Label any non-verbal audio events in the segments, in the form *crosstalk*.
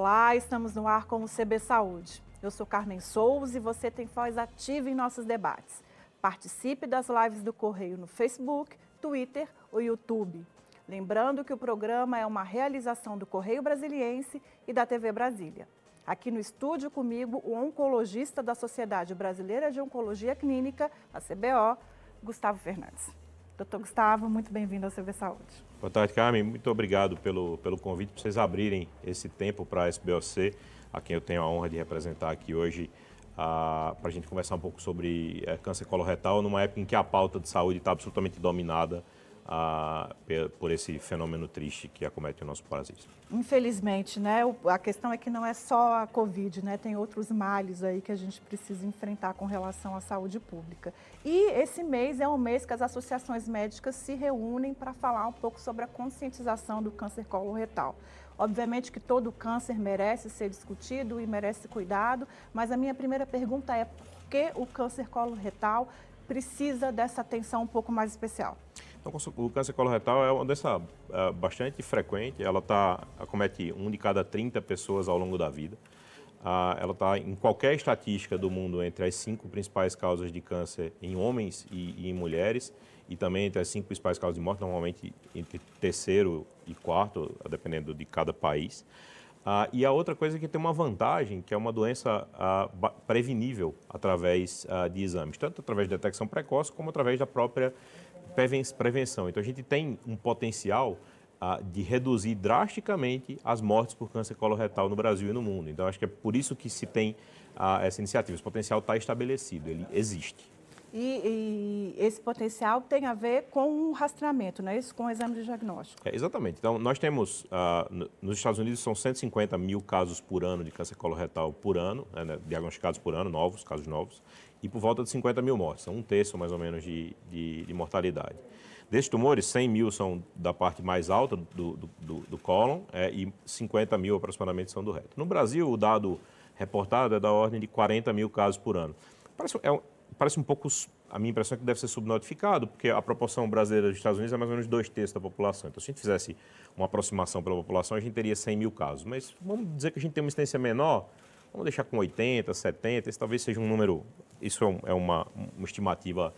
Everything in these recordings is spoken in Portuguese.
Olá, estamos no ar com o CB Saúde. Eu sou Carmen Souza e você tem voz ativa em nossos debates. Participe das lives do Correio no Facebook, Twitter ou YouTube. Lembrando que o programa é uma realização do Correio Brasiliense e da TV Brasília. Aqui no estúdio comigo, o oncologista da Sociedade Brasileira de Oncologia Clínica, a CBO, Gustavo Fernandes. Doutor Gustavo, muito bem-vindo ao CB Saúde. Boa tarde, Carmen. Muito obrigado pelo, pelo convite, por vocês abrirem esse tempo para a SBOC, a quem eu tenho a honra de representar aqui hoje, para a gente conversar um pouco sobre é, câncer coloretal, numa época em que a pauta de saúde está absolutamente dominada a, por esse fenômeno triste que acomete o nosso parasita. Infelizmente, né? A questão é que não é só a Covid, né? Tem outros males aí que a gente precisa enfrentar com relação à saúde pública. E esse mês é um mês que as associações médicas se reúnem para falar um pouco sobre a conscientização do câncer coloretal. Obviamente que todo câncer merece ser discutido e merece cuidado, mas a minha primeira pergunta é por que o câncer coloretal precisa dessa atenção um pouco mais especial? Então, o câncer coloretal é uma doença é, bastante frequente, ela tá, acomete um de cada 30 pessoas ao longo da vida. Ah, ela está em qualquer estatística do mundo entre as cinco principais causas de câncer em homens e, em mulheres, e também entre as cinco principais causas de morte, normalmente entre terceiro e quarto, dependendo de cada país. Ah, e a outra coisa é que tem uma vantagem, que é uma doença ah, prevenível através ah, de exames, tanto através de detecção precoce como através da própria prevenção. Então, a gente tem um potencial ah, de reduzir drasticamente as mortes por câncer coloretal no Brasil e no mundo. Então, acho que é por isso que se tem ah, essa iniciativa. Esse potencial está estabelecido, ele existe. E, e, esse potencial tem a ver com o rastreamento, não é isso? Com o exame de diagnóstico. É, exatamente. Então, nós temos, ah, nos Estados Unidos, são 150 mil casos por ano de câncer coloretal por ano, né, diagnosticados por ano, novos, casos novos e por volta de 50 mil mortes, são um terço mais ou menos de, de, de mortalidade. Desses tumores, 100 mil são da parte mais alta do, do, do, do cólon é, e 50 mil aproximadamente são do reto. No Brasil, o dado reportado é da ordem de 40 mil casos por ano. Parece, é, parece um pouco, a minha impressão é que deve ser subnotificado, porque a proporção brasileira dos Estados Unidos é mais ou menos dois terços da população. Então, se a gente fizesse uma aproximação pela população, a gente teria 100 mil casos. Mas vamos dizer que a gente tem uma incidência menor, Vamos deixar com 80, 70, esse talvez seja um número, isso é, é uma, uma estimativa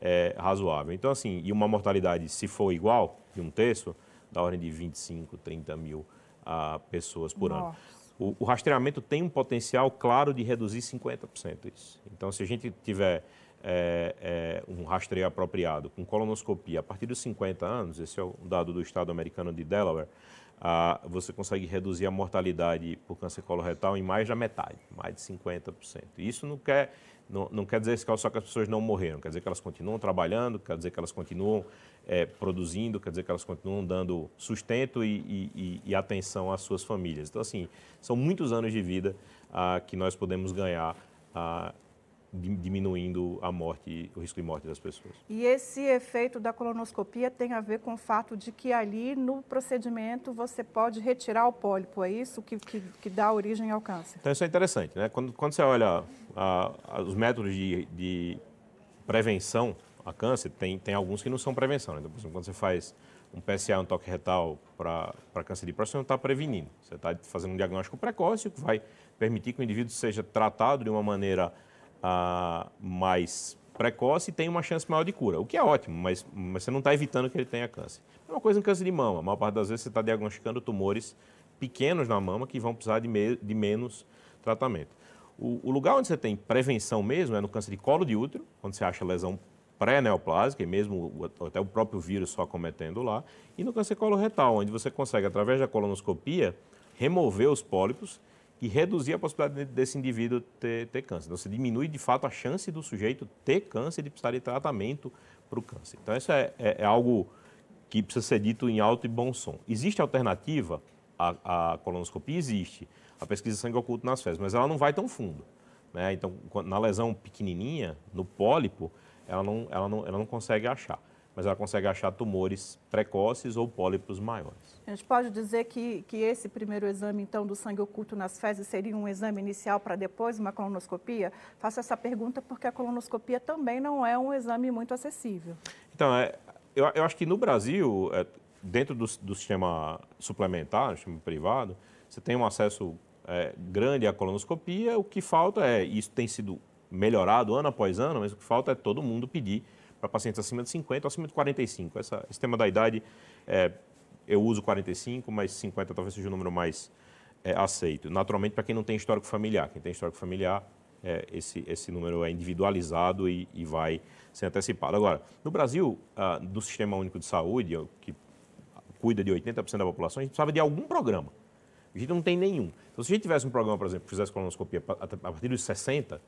é, razoável. Então, assim, e uma mortalidade, se for igual, de um terço, da ordem de 25, 30 mil uh, pessoas por Nossa. ano. O, o, rastreamento tem um potencial claro de reduzir 50% isso. Então, se a gente tiver é, é, um rastreio apropriado com colonoscopia a partir dos 50 anos, esse é o dado do estado americano de Delaware, você consegue reduzir a mortalidade por câncer coloretal em mais da metade, mais de 50%. Isso não quer, não, não quer dizer só que as pessoas não morreram, quer dizer que elas continuam trabalhando, quer dizer que elas continuam é, produzindo, quer dizer que elas continuam dando sustento e, e, e, atenção às suas famílias. Então, assim, são muitos anos de vida ah, que nós podemos ganhar ah, diminuindo a morte, o risco de morte das pessoas. E esse efeito da colonoscopia tem a ver com o fato de que ali no procedimento você pode retirar o pólipo, é isso que, que, que dá origem ao câncer? Então isso é interessante, né? Quando, quando você olha a, a, os métodos de, de, prevenção a câncer, tem, tem alguns que não são prevenção, né? Então, por exemplo, quando você faz um PSA, um toque retal para câncer de próstata, você não está prevenindo. Você está fazendo um diagnóstico precoce, que vai permitir que o indivíduo seja tratado de uma maneira ah, mais precoce e tem uma chance maior de cura, o que é ótimo, mas, mas você não está evitando que ele tenha câncer. É uma coisa em câncer de mama, a maior parte das vezes você está diagnosticando tumores pequenos na mama que vão precisar de, me, de menos tratamento. O, o, lugar onde você tem prevenção mesmo é no câncer de colo de útero, quando você acha lesão pré-neoplásica, e mesmo até o próprio vírus só cometendo lá, e no câncer coloretal, onde você consegue, através da colonoscopia, remover os pólipos e reduzir a possibilidade desse indivíduo ter, ter câncer. Então, você diminui de fato a chance do sujeito ter câncer e de precisar de tratamento para o câncer. Então, isso é, é, é, algo que precisa ser dito em alto e bom som. Existe alternativa à, à colonoscopia? Existe. A pesquisa sangue oculto nas fezes, mas ela não vai tão fundo. Né? Então, na lesão pequenininha, no pólipo, ela não, ela não, ela não consegue achar mas ela consegue achar tumores precoces ou pólipos maiores. A gente pode dizer que, que esse primeiro exame, então, do sangue oculto nas fezes seria um exame inicial para depois uma colonoscopia? Faço essa pergunta porque a colonoscopia também não é um exame muito acessível. Então, é, eu, eu acho que no Brasil, é, dentro do, do, sistema suplementar, no sistema privado, você tem um acesso é, grande à colonoscopia, o que falta é, isso tem sido melhorado ano após ano, mas o que falta é todo mundo pedir para pacientes acima de 50 ou acima de 45. Essa, esse tema da idade, é, eu uso 45, mas 50 talvez seja o número mais é, aceito. Naturalmente, para quem não tem histórico familiar. Quem tem histórico familiar, é, esse, esse número é individualizado e, e, vai ser antecipado. Agora, no Brasil, ah, do Sistema Único de Saúde, que cuida de 80% da população, a gente precisava de algum programa. A gente não tem nenhum. Então, se a gente tivesse um programa, por exemplo, que fizesse colonoscopia a partir dos 60,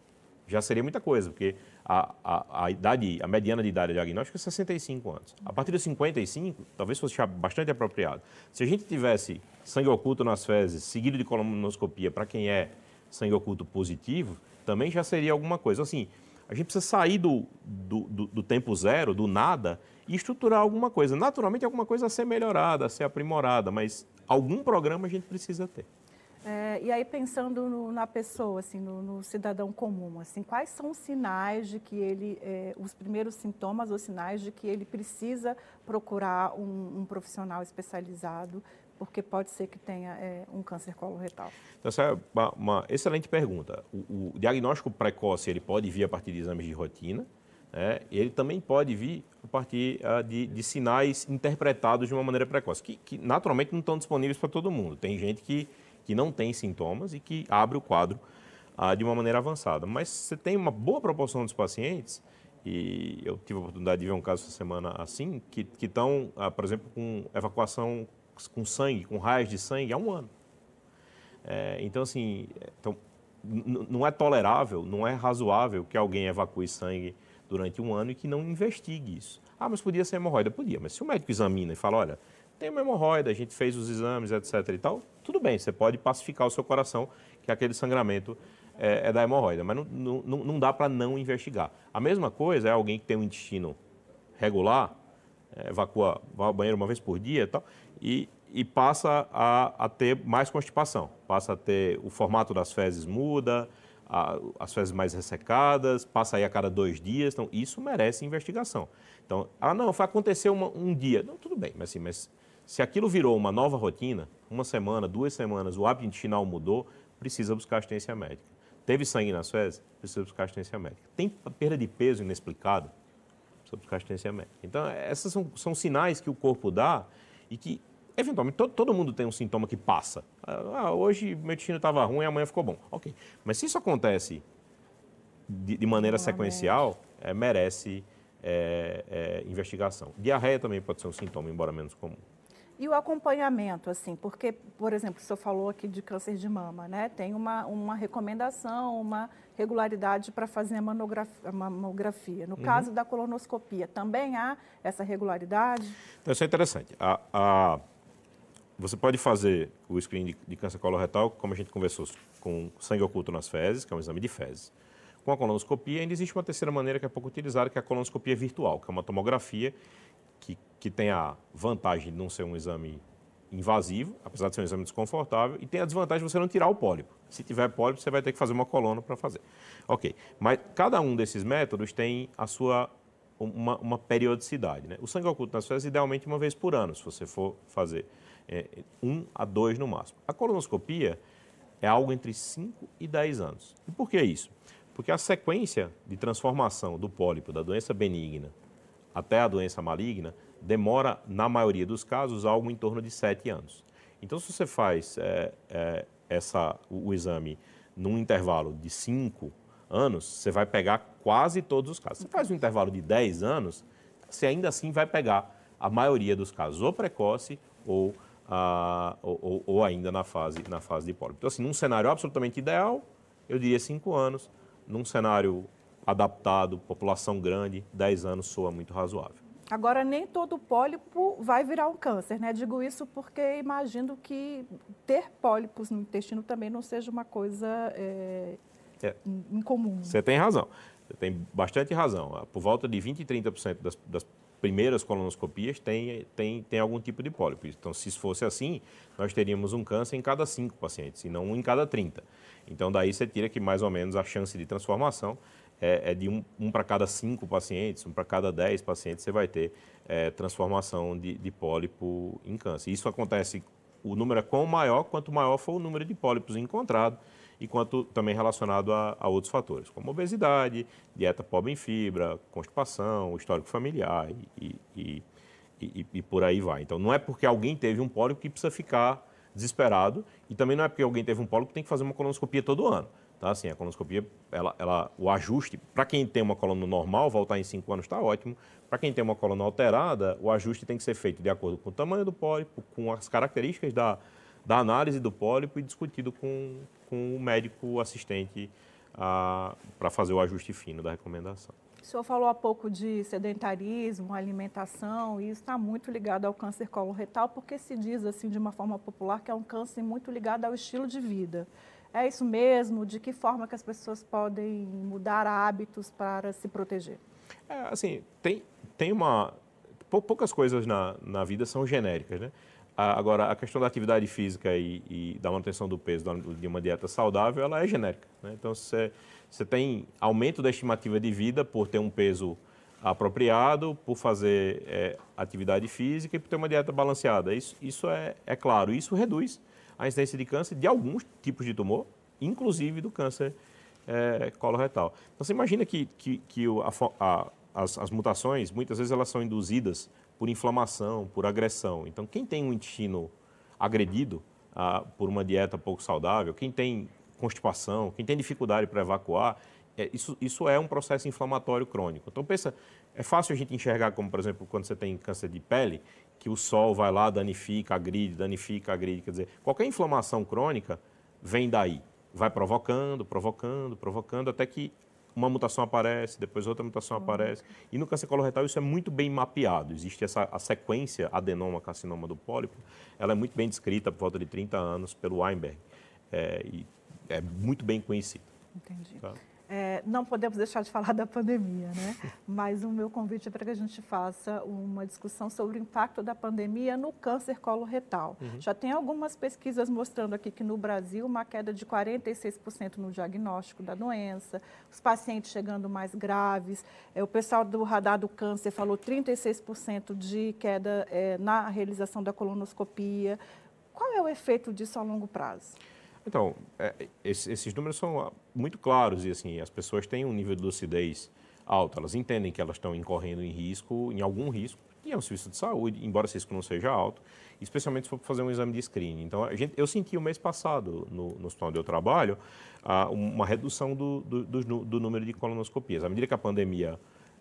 já seria muita coisa, porque a, a, a, idade, a mediana de idade diagnóstica é 65 anos. A partir dos 55, talvez fosse bastante apropriado. Se a gente tivesse sangue oculto nas fezes, seguido de colonoscopia para quem é sangue oculto positivo, também já seria alguma coisa. Assim, a gente precisa sair do, do, do, do tempo zero, do nada, e estruturar alguma coisa. Naturalmente, alguma coisa a ser melhorada, a ser aprimorada, mas algum programa a gente precisa ter. É, e aí pensando no, na pessoa, assim, no, no, cidadão comum, assim, quais são os sinais de que ele, é, os primeiros sintomas ou sinais de que ele precisa procurar um, um profissional especializado, porque pode ser que tenha é, um câncer coloretal? Então, essa é uma, uma excelente pergunta. O, o, diagnóstico precoce ele pode vir a partir de exames de rotina, né? ele também pode vir a partir uh, de, de, sinais interpretados de uma maneira precoce, que, que naturalmente não estão disponíveis para todo mundo. Tem gente que que não tem sintomas e que abre o quadro ah, de uma maneira avançada. Mas você tem uma boa proporção dos pacientes, e eu tive a oportunidade de ver um caso essa semana assim, que estão, ah, por exemplo, com evacuação com sangue, com raios de sangue há um ano. É, então, assim, então, não é tolerável, não é razoável que alguém evacue sangue durante um ano e que não investigue isso. Ah, mas podia ser hemorroida? Podia, mas se o médico examina e fala, olha, tem uma hemorroida, a gente fez os exames, etc. e tal, tudo bem, você pode pacificar o seu coração, que aquele sangramento é, é da hemorroida, mas não, não, não dá para não investigar. A mesma coisa é alguém que tem um intestino regular, é, evacua, vai ao banheiro uma vez por dia e tal, e, e passa a, a, ter mais constipação, passa a ter, o formato das fezes muda, a, as fezes mais ressecadas, passa aí a cada dois dias, então isso merece investigação. Então, ah não, foi acontecer uma, um dia, não, tudo bem, mas assim, mas se aquilo virou uma nova rotina, uma semana, duas semanas, o hábito intestinal mudou, precisa buscar assistência médica. Teve sangue nas fezes? Precisa buscar assistência médica. Tem perda de peso inexplicado? Precisa buscar assistência médica. Então, esses são, são sinais que o corpo dá e que, eventualmente, todo, todo mundo tem um sintoma que passa. Ah, hoje meu intestino estava ruim, amanhã ficou bom. Ok. Mas se isso acontece de, de maneira sequencial, é, merece é, é, investigação. Diarreia também pode ser um sintoma, embora menos comum. E o acompanhamento, assim, porque, por exemplo, o senhor falou aqui de câncer de mama, né? Tem uma, uma recomendação, uma regularidade para fazer a mamografia. mamografia. No uhum. caso da colonoscopia, também há essa regularidade? Então, isso é interessante. A, a, você pode fazer o screening de, de câncer coloretal, como a gente conversou, com sangue oculto nas fezes, que é um exame de fezes. Com a colonoscopia, ainda existe uma terceira maneira que é pouco utilizada, que é a colonoscopia virtual, que é uma tomografia que, que tem a vantagem de não ser um exame invasivo, apesar de ser um exame desconfortável, e tem a desvantagem de você não tirar o pólipo. Se tiver pólipo, você vai ter que fazer uma coluna para fazer. Ok, mas cada um desses métodos tem a sua uma, uma periodicidade. Né? O sangue oculto nas fezes, idealmente, uma vez por ano, se você for fazer é, um a dois no máximo. A colonoscopia é algo entre 5 e 10 anos. E por que isso? Porque a sequência de transformação do pólipo da doença benigna até a doença maligna, demora, na maioria dos casos, algo em torno de sete anos. Então, se você faz é, é, essa, o, o, exame num intervalo de cinco anos, você vai pegar quase todos os casos. Se faz um intervalo de 10 anos, você ainda assim vai pegar a maioria dos casos, ou precoce ou, ou, ou, ainda na fase, na fase de pólipo. Então, assim, num cenário absolutamente ideal, eu diria cinco anos. Num cenário adaptado, população grande, 10 anos soa muito razoável. Agora, nem todo pólipo vai virar um câncer, né? Digo isso porque imagino que ter pólipos no intestino também não seja uma coisa é, é. incomum. Você tem razão, você tem bastante razão. Por volta de 20% e 30% das, das primeiras colonoscopias tem, tem, tem algum tipo de pólipo. Então, se fosse assim, nós teríamos um câncer em cada 5 pacientes, e não um em cada 30. Então, daí você tira que mais ou menos a chance de transformação é, é de um, um para cada cinco pacientes, um para cada dez pacientes, você vai ter é, transformação de, de pólipo em câncer. Isso acontece o número é quão maior, quanto maior for o número de pólipos encontrado e quanto também relacionado a, a, outros fatores, como obesidade, dieta pobre em fibra, constipação, histórico familiar e, e, e, e, por aí vai. Então, não é porque alguém teve um pólipo que precisa ficar desesperado e também não é porque alguém teve um pólipo que tem que fazer uma colonoscopia todo ano. Tá? Assim, a colonoscopia, ela, ela o ajuste, para quem tem uma coluna normal, voltar em 5 anos está ótimo. Para quem tem uma coluna alterada, o ajuste tem que ser feito de acordo com o tamanho do pólipo, com as características da, da análise do pólipo e discutido com, com o médico assistente para fazer o ajuste fino da recomendação. O senhor falou há pouco de sedentarismo, alimentação, e isso está muito ligado ao câncer coloretal, porque se diz assim de uma forma popular que é um câncer muito ligado ao estilo de vida. É isso mesmo? De que forma que as pessoas podem mudar hábitos para se proteger? É, assim, tem, tem uma... Poucas coisas na, na vida são genéricas, né? Agora, a questão da atividade física e, e, da manutenção do peso de uma dieta saudável, ela é genérica. Né? Então, você, tem aumento da estimativa de vida por ter um peso apropriado, por fazer é, atividade física e por ter uma dieta balanceada. Isso, isso é, é claro. Isso reduz a incidência de câncer de alguns tipos de tumor, inclusive do câncer é, coloretal. Então, você imagina que, que, que a, a, as, as mutações, muitas vezes, elas são induzidas por inflamação, por agressão. Então, quem tem um intestino agredido ah, por uma dieta pouco saudável, quem tem constipação, quem tem dificuldade para evacuar, é, isso, isso é um processo inflamatório crônico. Então, pensa, é fácil a gente enxergar, como por exemplo, quando você tem câncer de pele, que o sol vai lá, danifica, agride, danifica, agride. Quer dizer, qualquer inflamação crônica vem daí. Vai provocando, provocando, provocando, até que uma mutação aparece, depois outra mutação uhum. aparece. E no câncer coloretal isso é muito bem mapeado. Existe essa a sequência adenoma-carcinoma do pólipo, ela é muito bem descrita por volta de 30 anos pelo Weinberg. É, e é muito bem conhecida. Entendi. Tá? É, não podemos deixar de falar *laughs* da pandemia, né? Mas o meu convite é para que a gente faça uma discussão sobre o impacto da pandemia no câncer coloretal. Uhum. Já tem algumas pesquisas mostrando aqui que no Brasil uma queda de 46% no diagnóstico da doença, os pacientes chegando mais graves. É, o pessoal do Radar do Câncer falou 36% de queda é, na realização da colonoscopia. Qual é o efeito disso a longo prazo? Então, é, esses números são muito claros e assim as pessoas têm um nível de lucidez alto. Elas entendem que elas estão incorrendo em risco, em algum risco, e é um serviço de saúde, embora esse risco não seja alto, especialmente se for fazer um exame de screening. Então, gente, eu senti o mês passado, no, no hospital onde eu trabalho, uma redução do, do, do, do, número de colonoscopias. À medida que a pandemia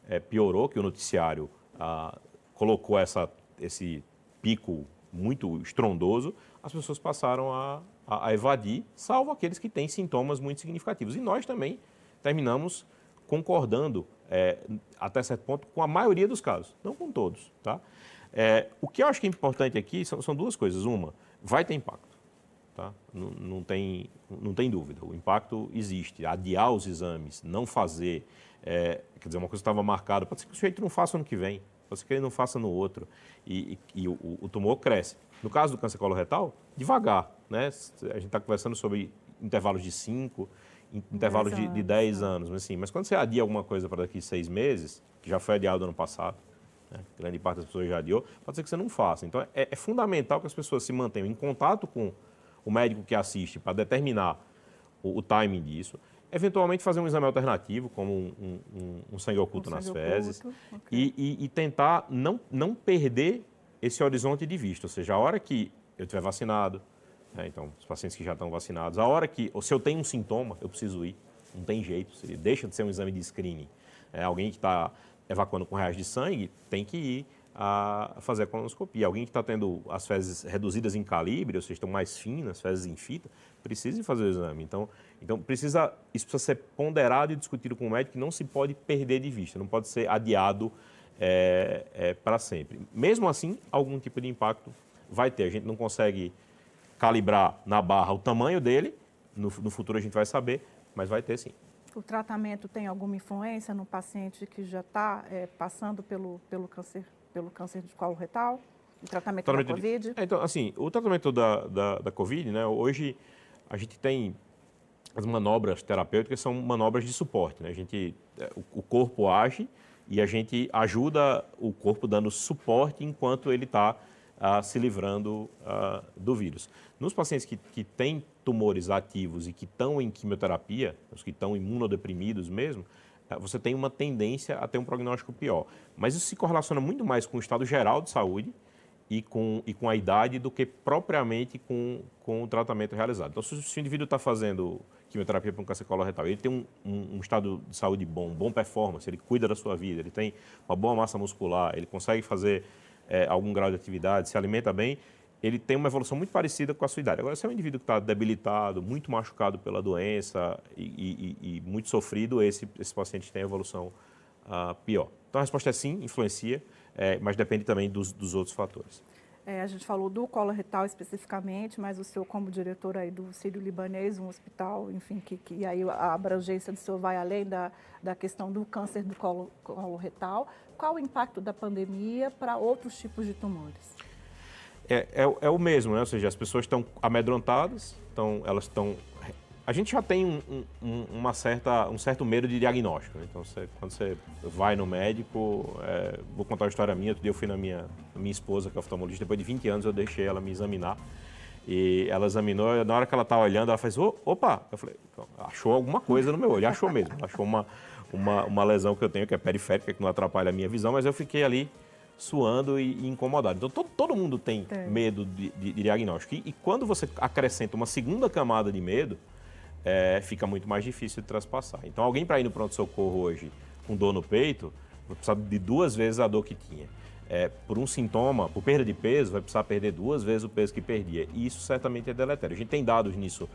é, piorou, que o noticiário ah, colocou essa, esse pico muito estrondoso, as pessoas passaram a, a, a evadir, salvo aqueles que têm sintomas muito significativos. E nós também terminamos concordando é, até certo ponto com a maioria dos casos, não com todos. Tá? É, o que eu acho que é importante aqui são, são duas coisas. Uma, vai ter impacto. Tá? Não, tem, não tem dúvida. O impacto existe. Adiar os exames, não fazer. É, quer dizer, uma coisa estava marcada. Pode ser que o sujeito não faça ano que vem, pode ser que ele não faça no outro. E, e, e o, o, tumor cresce. No caso do câncer coloretal, devagar. Né? A gente está conversando sobre intervalos de 5, intervalos de, de 10 anos. Mas, assim, mas quando você adia alguma coisa para daqui seis meses, que já foi adiado ano passado, né? grande parte das pessoas já adiou, pode ser que você não faça. Então, é, é fundamental que as pessoas se mantenham em contato com o médico que assiste para determinar o, o timing disso eventualmente fazer um exame alternativo, como um, um, um sangue oculto um nas sangue fezes, oculto. Okay. E, e, e, tentar não, não perder esse horizonte de vista. Ou seja, a hora que eu estiver vacinado, né, então, os pacientes que já estão vacinados, a hora que, ou se eu tenho um sintoma, eu preciso ir. Não tem jeito, se ele deixa de ser um exame de screening. É, alguém que está evacuando com reais de sangue tem que ir a fazer a colonoscopia. Alguém que está tendo as fezes reduzidas em calibre, ou seja, estão mais finas, fezes em fita, precisa fazer o exame. Então, então precisa, isso precisa ser ponderado e discutido com o médico, não se pode perder de vista, não pode ser adiado é, é, para sempre. Mesmo assim, algum tipo de impacto vai ter. A gente não consegue calibrar na barra o tamanho dele, no, no futuro a gente vai saber, mas vai ter sim. O tratamento tem alguma influência no paciente que já está é, passando pelo, pelo, câncer, pelo câncer de colo retal? O tratamento, tratamento da Covid? De, é, então, assim, o tratamento da, da, da Covid, né, hoje a gente tem as manobras terapêuticas são manobras de suporte, né? A gente, é, o, o corpo age e a gente ajuda o corpo dando suporte enquanto ele está ah, se livrando ah, do vírus. Nos pacientes que, que têm tumores ativos e que estão em quimioterapia, os que estão imunodeprimidos mesmo, ah, você tem uma tendência a ter um prognóstico pior. Mas isso se correlaciona muito mais com o estado geral de saúde e com, e com a idade do que propriamente com, com o tratamento realizado. Então, se o indivíduo está fazendo quimioterapia para um câncer coloretal, ele tem um, um, um, estado de saúde bom, bom performance, ele cuida da sua vida, ele tem uma boa massa muscular, ele consegue fazer é, algum grau de atividade, se alimenta bem, ele tem uma evolução muito parecida com a sua idade. Agora, se é um indivíduo que está debilitado, muito machucado pela doença e, e, e muito sofrido, esse, esse paciente tem evolução uh, pior. Então, a resposta é sim, influencia, é, mas depende também dos, dos outros fatores. É, a gente falou do colo retal especificamente, mas o senhor como diretor aí do Sírio Libanês, um hospital, enfim, que, que aí a abrangência do senhor vai além da, da questão do câncer do colo, colo retal. Qual o impacto da pandemia para outros tipos de tumores? É, é, é, o mesmo, né? ou seja, as pessoas estão amedrontadas, então elas estão a gente já tem um, um, uma certa, um certo medo de diagnóstico. Né? Então, você, quando você vai no médico, é, vou contar uma história minha. Outro dia eu fui na minha, na minha esposa, que é oftalmologista, depois de 20 anos eu deixei ela me examinar. E ela examinou, na hora que ela estava olhando, ela fez, opa! Eu falei, achou alguma coisa no meu olho, achou mesmo. Achou uma, uma, uma lesão que eu tenho, que é periférica, que não atrapalha a minha visão, mas eu fiquei ali suando e, e incomodado. Então, todo, todo mundo tem é. medo de, de, de diagnóstico. E, e quando você acrescenta uma segunda camada de medo, é, fica muito mais difícil de traspassar. Então, alguém para ir no pronto-socorro hoje com dor no peito, vai precisar de duas vezes a dor que tinha. É, por um sintoma, por perda de peso, vai precisar perder duas vezes o peso que perdia. E isso certamente é deletério. A gente tem dados nisso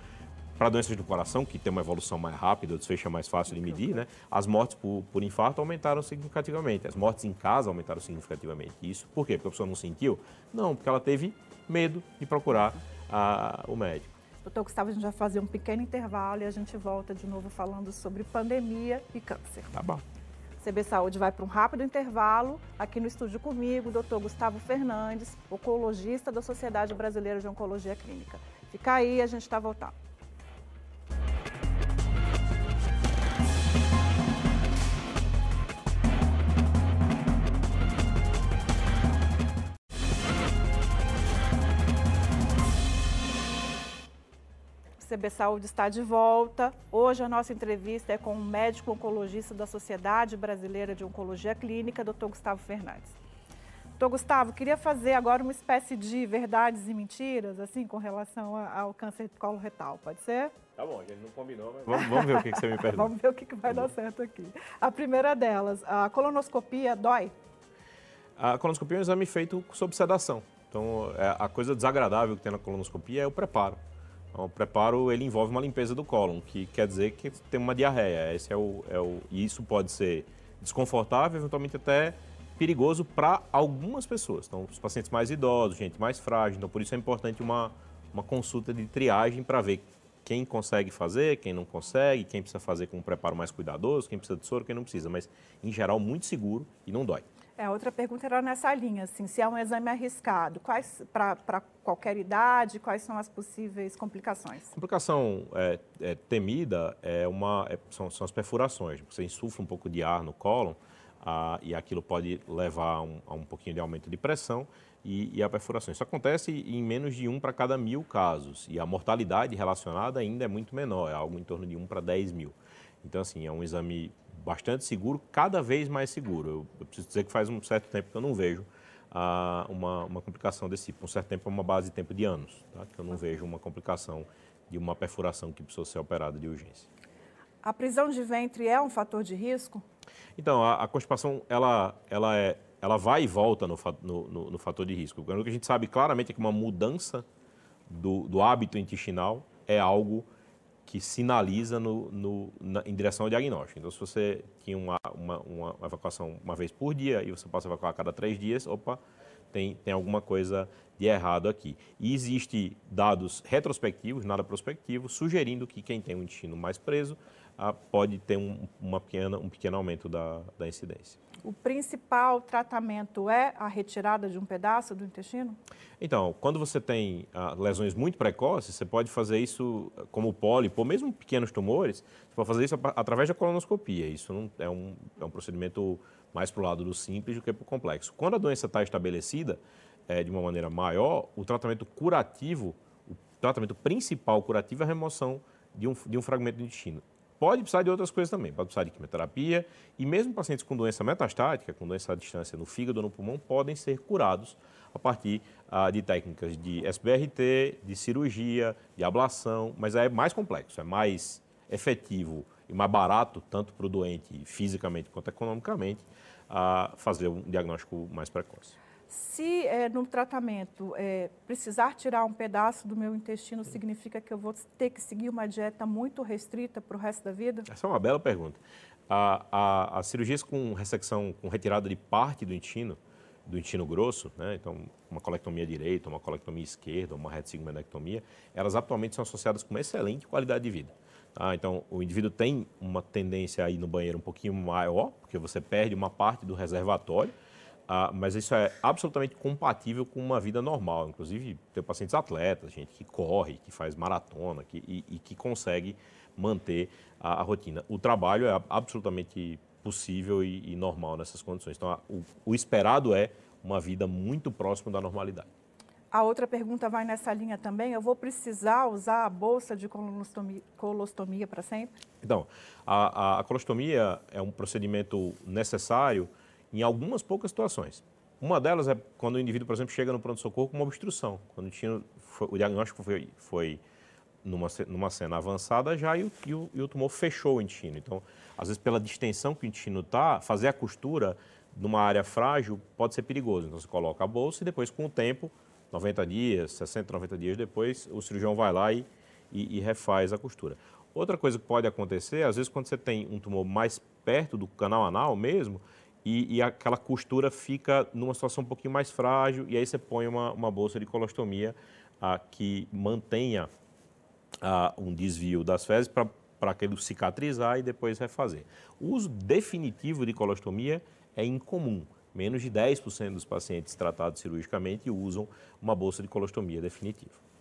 para doenças do coração, que tem uma evolução mais rápida, o desfecho é mais fácil de medir, né? As mortes por, por infarto aumentaram significativamente, as mortes em casa aumentaram significativamente. Isso por quê? Porque a pessoa não sentiu? Não, porque ela teve medo de procurar a, o médico. Doutor Gustavo, a gente vai fazer um pequeno intervalo e a gente volta de novo falando sobre pandemia e câncer. Tá bom. CB Saúde vai para um rápido intervalo. Aqui no estúdio comigo, o doutor Gustavo Fernandes, oncologista da Sociedade Brasileira de Oncologia Clínica. Fica aí, a gente está voltando. CB Saúde está de volta. Hoje a nossa entrevista é com o médico oncologista da Sociedade Brasileira de Oncologia Clínica, Dr. Gustavo Fernandes. Doutor Gustavo, queria fazer agora uma espécie de verdades e mentiras, assim, com relação ao câncer de colo retal, pode ser? Tá bom, a gente não combinou, mas vamos, vamos ver o que, que você me *laughs* pergunta. vamos ver o que, que vai tá dar certo aqui. A primeira delas, a colonoscopia dói? A colonoscopia é um exame feito sob sedação. Então, é, a coisa desagradável que tem na colonoscopia é o preparo. Então, o preparo ele envolve uma limpeza do cólon, que quer dizer que tem uma diarreia. Esse é o, é o, e isso pode ser desconfortável, eventualmente até perigoso para algumas pessoas. Então, os pacientes mais idosos, gente mais frágil. Então, por isso é importante uma, uma consulta de triagem para ver quem consegue fazer, quem não consegue, quem precisa fazer com um preparo mais cuidadoso, quem precisa de soro, quem não precisa. Mas, em geral, muito seguro e não dói. É, outra pergunta era nessa linha, assim, se é um exame arriscado, quais para qualquer idade, quais são as possíveis complicações? A complicação é, é, temida é uma, é, são, são, as perfurações. Você insufla um pouco de ar no cólon ah, e aquilo pode levar a um, a um, pouquinho de aumento de pressão e, e a perfuração. Isso acontece em menos de um para cada mil casos e a mortalidade relacionada ainda é muito menor, é algo em torno de um para 10 mil. Então, assim, é um exame bastante seguro, cada vez mais seguro. Eu, eu, preciso dizer que faz um certo tempo que eu não vejo ah, uma, uma, complicação desse tipo. Um certo tempo é uma base de tempo de anos, tá? que eu não vejo uma complicação de uma perfuração que precisou ser operada de urgência. A prisão de ventre é um fator de risco? Então, a, a constipação, ela, ela, é, ela vai e volta no, no, no, fator de risco. O que a gente sabe claramente é que uma mudança do, do hábito intestinal é algo que sinaliza no, no, na, em direção ao diagnóstico. Então, se você tinha uma, uma, uma, evacuação uma vez por dia e você passa a evacuar a cada três dias, opa, tem, tem alguma coisa de errado aqui. E existe dados retrospectivos, nada prospectivo, sugerindo que quem tem um intestino mais preso ah, pode ter um, uma pequena, um pequeno aumento da, da incidência. O principal tratamento é a retirada de um pedaço do intestino? Então, quando você tem ah, lesões muito precoces, você pode fazer isso como o pólipo, ou mesmo pequenos tumores, você pode fazer isso através da colonoscopia. Isso não, é, um, é um procedimento mais para o lado do simples do que para o complexo. Quando a doença está estabelecida, é, de uma maneira maior, o tratamento curativo, o tratamento principal curativo é a remoção de um, de um fragmento do intestino. Pode precisar de outras coisas também, pode precisar de quimioterapia. E mesmo pacientes com doença metastática, com doença à distância no fígado ou no pulmão, podem ser curados a partir ah, de técnicas de SBRT, de cirurgia, de ablação, mas é mais complexo, é mais efetivo e mais barato, tanto para o doente fisicamente quanto economicamente, a fazer um diagnóstico mais precoce. Se é, no tratamento é, precisar tirar um pedaço do meu intestino, significa que eu vou ter que seguir uma dieta muito restrita para o resto da vida? Essa é uma bela pergunta. A, a, as cirurgias com ressecção, com retirada de parte do intestino, do intestino grosso, né? então uma colectomia direita, uma colectomia esquerda, uma retissigmoidectomia, elas atualmente são associadas com uma excelente qualidade de vida. Tá? Então, o indivíduo tem uma tendência a ir no banheiro um pouquinho maior, porque você perde uma parte do reservatório, ah, mas isso é absolutamente compatível com uma vida normal. Inclusive, tem pacientes atletas, gente que corre, que faz maratona que, e, e que consegue manter a, a, rotina. O trabalho é absolutamente possível e, e normal nessas condições. Então, a, o, o esperado é uma vida muito próxima da normalidade. A outra pergunta vai nessa linha também. Eu vou precisar usar a bolsa de colostomia, colostomia para sempre? Então, a, a, colostomia é um procedimento necessário em algumas poucas situações. Uma delas é quando o indivíduo, por exemplo, chega no pronto-socorro com uma obstrução. Quando tinha, foi, o diagnóstico foi, foi numa, numa cena avançada já e o, e, o, e o, tumor fechou o intestino. Então, às vezes, pela distensão que o intestino está, fazer a costura numa área frágil pode ser perigoso. Então, você coloca a bolsa e depois, com o tempo, 90 dias, 60, 90 dias depois, o cirurgião vai lá e, e, e refaz a costura. Outra coisa que pode acontecer, às vezes, quando você tem um tumor mais perto do canal anal mesmo, e, e, aquela costura fica numa situação um pouquinho mais frágil, e aí você põe uma, uma bolsa de colostomia ah, que mantenha ah, um desvio das fezes para aquele cicatrizar e depois refazer. O uso definitivo de colostomia é incomum. Menos de 10% dos pacientes tratados cirurgicamente usam uma bolsa de colostomia definitiva.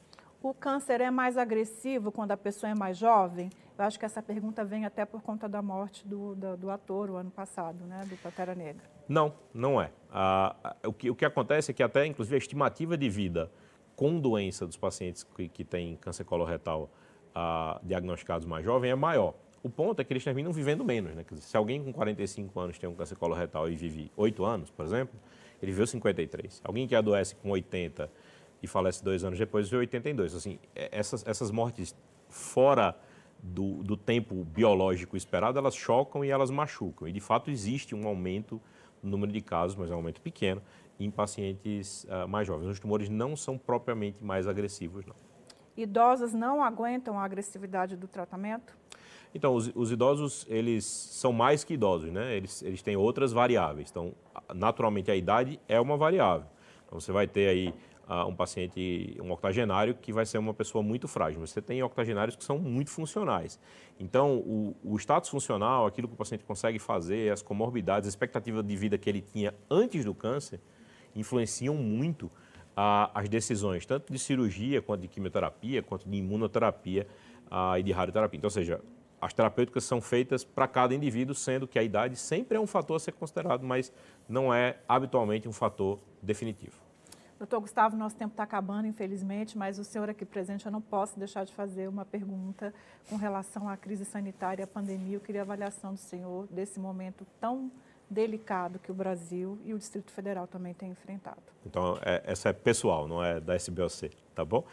O câncer é mais agressivo quando a pessoa é mais jovem? Eu acho que essa pergunta vem até por conta da morte do, do, do ator o ano passado, né, do Pantera Negra. Não, não é. Ah, o, que, o que acontece é que até, inclusive, a estimativa de vida com doença dos pacientes que, que têm câncer coloretal ah, diagnosticados mais jovem é maior. O ponto é que eles terminam vivendo menos. Né? Se alguém com 45 anos tem um câncer coloretal e vive 8 anos, por exemplo, ele viveu 53. Alguém que adoece com 80 e falece dois anos depois, veio 82. Assim, é, essas, essas mortes fora do, do, tempo biológico esperado, elas chocam e elas machucam. E, de fato, existe um aumento no número de casos, mas é um aumento pequeno, em pacientes uh, mais jovens. Os tumores não são propriamente mais agressivos, não. Idosos não aguentam a agressividade do tratamento? Então, os, os, idosos, eles são mais que idosos, né? Eles, eles têm outras variáveis. Então, naturalmente, a idade é uma variável. Você vai ter aí uh, um paciente, um octogenário, que vai ser uma pessoa muito frágil. Você tem octogenários que são muito funcionais. Então, o, o status funcional, aquilo que o paciente consegue fazer, as comorbidades, a expectativa de vida que ele tinha antes do câncer, influenciam muito uh, as decisões, tanto de cirurgia, quanto de quimioterapia, quanto de imunoterapia uh, e de radioterapia. Então, ou seja, as terapêuticas são feitas para cada indivíduo, sendo que a idade sempre é um fator a ser considerado, mas não é habitualmente um fator definitivo. Doutor Gustavo, nosso tempo está acabando, infelizmente, mas o senhor aqui presente, eu não posso deixar de fazer uma pergunta com relação à crise sanitária à pandemia. Eu queria a avaliação do senhor desse momento tão delicado que o Brasil e o Distrito Federal também têm enfrentado. Então, é, essa é pessoal, não é da SBOC, tá bom?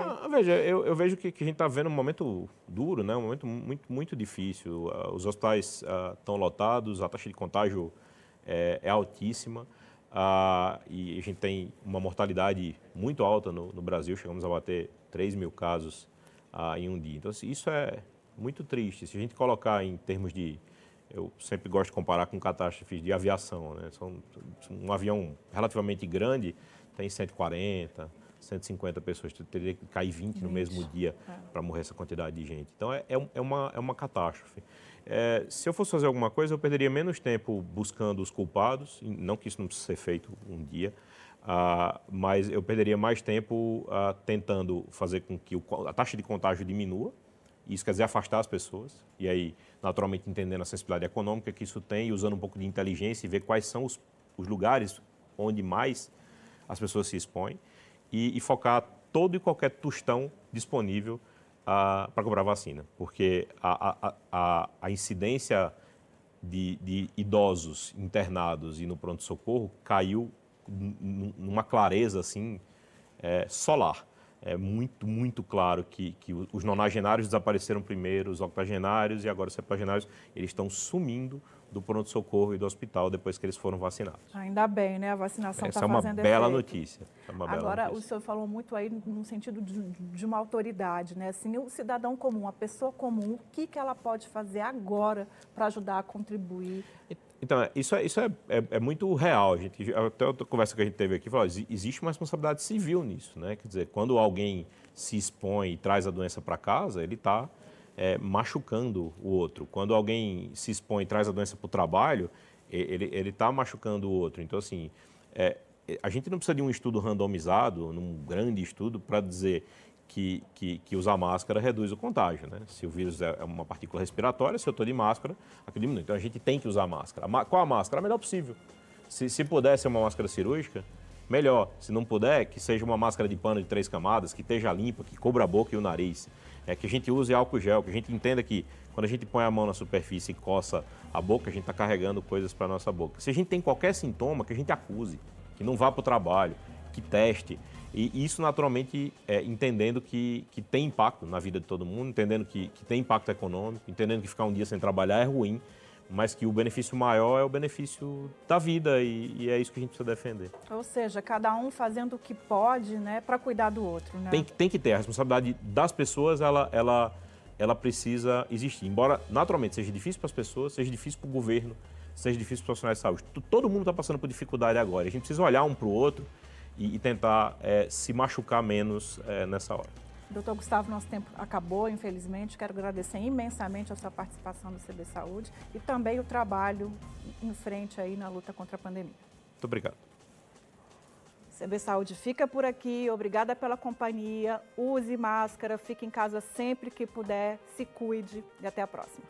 Ah, veja, eu, eu vejo que, que, a gente está vendo um momento duro, né? um momento muito, muito difícil. Uh, os hospitais estão uh, lotados, a taxa de contágio é, é altíssima uh, e a gente tem uma mortalidade muito alta no, no Brasil, chegamos a bater 3 mil casos em um dia. Então, assim, isso é muito triste. Se a gente colocar em termos de eu sempre gosto de comparar com catástrofes de aviação. Né? São, um avião relativamente grande tem 140, 150 pessoas. Teria que cair 20 no mesmo dia é. para morrer essa quantidade de gente. Então, é, é, é uma, é uma catástrofe. É, se eu fosse fazer alguma coisa, eu perderia menos tempo buscando os culpados, não que isso não precise ser feito um dia, uh, mas eu perderia mais tempo uh, tentando fazer com que o, a taxa de contágio diminua, isso quer dizer afastar as pessoas, e aí, naturalmente, entendendo a sensibilidade econômica que isso tem, e usando um pouco de inteligência e ver quais são os, os lugares onde mais as pessoas se expõem, e, e focar todo e qualquer tostão disponível uh, para comprar vacina, porque a, a, a, a incidência de, de, idosos internados e no pronto-socorro caiu numa clareza assim é, solar. É muito, muito claro que, que os nonagenários desapareceram primeiro, os octogenários e agora os septuagenários, eles estão sumindo do pronto-socorro e do hospital depois que eles foram vacinados. Ainda bem, né? A vacinação está é fazendo uma bela efeito. notícia. É uma Agora, bela notícia. o senhor falou muito aí no sentido de, de, uma autoridade, né? Assim, o cidadão comum, a pessoa comum, o que, que ela pode fazer agora para ajudar a contribuir? Então, isso, é, isso é, é, é, muito real. A gente, até outra conversa que a gente teve aqui, falou, existe uma responsabilidade civil nisso, né? Quer dizer, quando alguém se expõe e traz a doença para casa, ele está é, machucando o outro. Quando alguém se expõe e traz a doença para o trabalho, ele está machucando o outro. Então, assim, é, a gente não precisa de um estudo randomizado, num grande estudo, para dizer que, que, que, usar máscara reduz o contágio. Né? Se o vírus é, é uma partícula respiratória, se eu estou de máscara, aquilo diminui. Então, a gente tem que usar máscara. Qual a máscara? A melhor possível. Se, se puder ser uma máscara cirúrgica, melhor. Se não puder, que seja uma máscara de pano de três camadas, que esteja limpa, que cubra a boca e o nariz é que a gente use álcool gel, que a gente entenda que quando a gente põe a mão na superfície e coça a boca, a gente está carregando coisas para a nossa boca. Se a gente tem qualquer sintoma, que a gente acuse, que não vá para o trabalho, que teste. E isso naturalmente é, entendendo que, que tem impacto na vida de todo mundo, entendendo que, que tem impacto econômico, entendendo que ficar um dia sem trabalhar é ruim, mas que o benefício maior é o benefício da vida e, e, é isso que a gente precisa defender. Ou seja, cada um fazendo o que pode, né, para cuidar do outro, né? Tem, tem que ter a responsabilidade das pessoas, ela, ela, ela precisa existir. Embora naturalmente seja difícil para as pessoas, seja difícil para o governo, seja difícil para os profissionais de saúde. Todo mundo está passando por dificuldade agora. A gente precisa olhar um para o outro e, e tentar é, se machucar menos é, nessa hora. Doutor Gustavo, nosso tempo acabou, infelizmente. Quero agradecer imensamente a sua participação no CB Saúde e também o trabalho em frente aí na luta contra a pandemia. Muito obrigado. CB Saúde fica por aqui. Obrigada pela companhia. Use máscara, fique em casa sempre que puder, se cuide e até a próxima.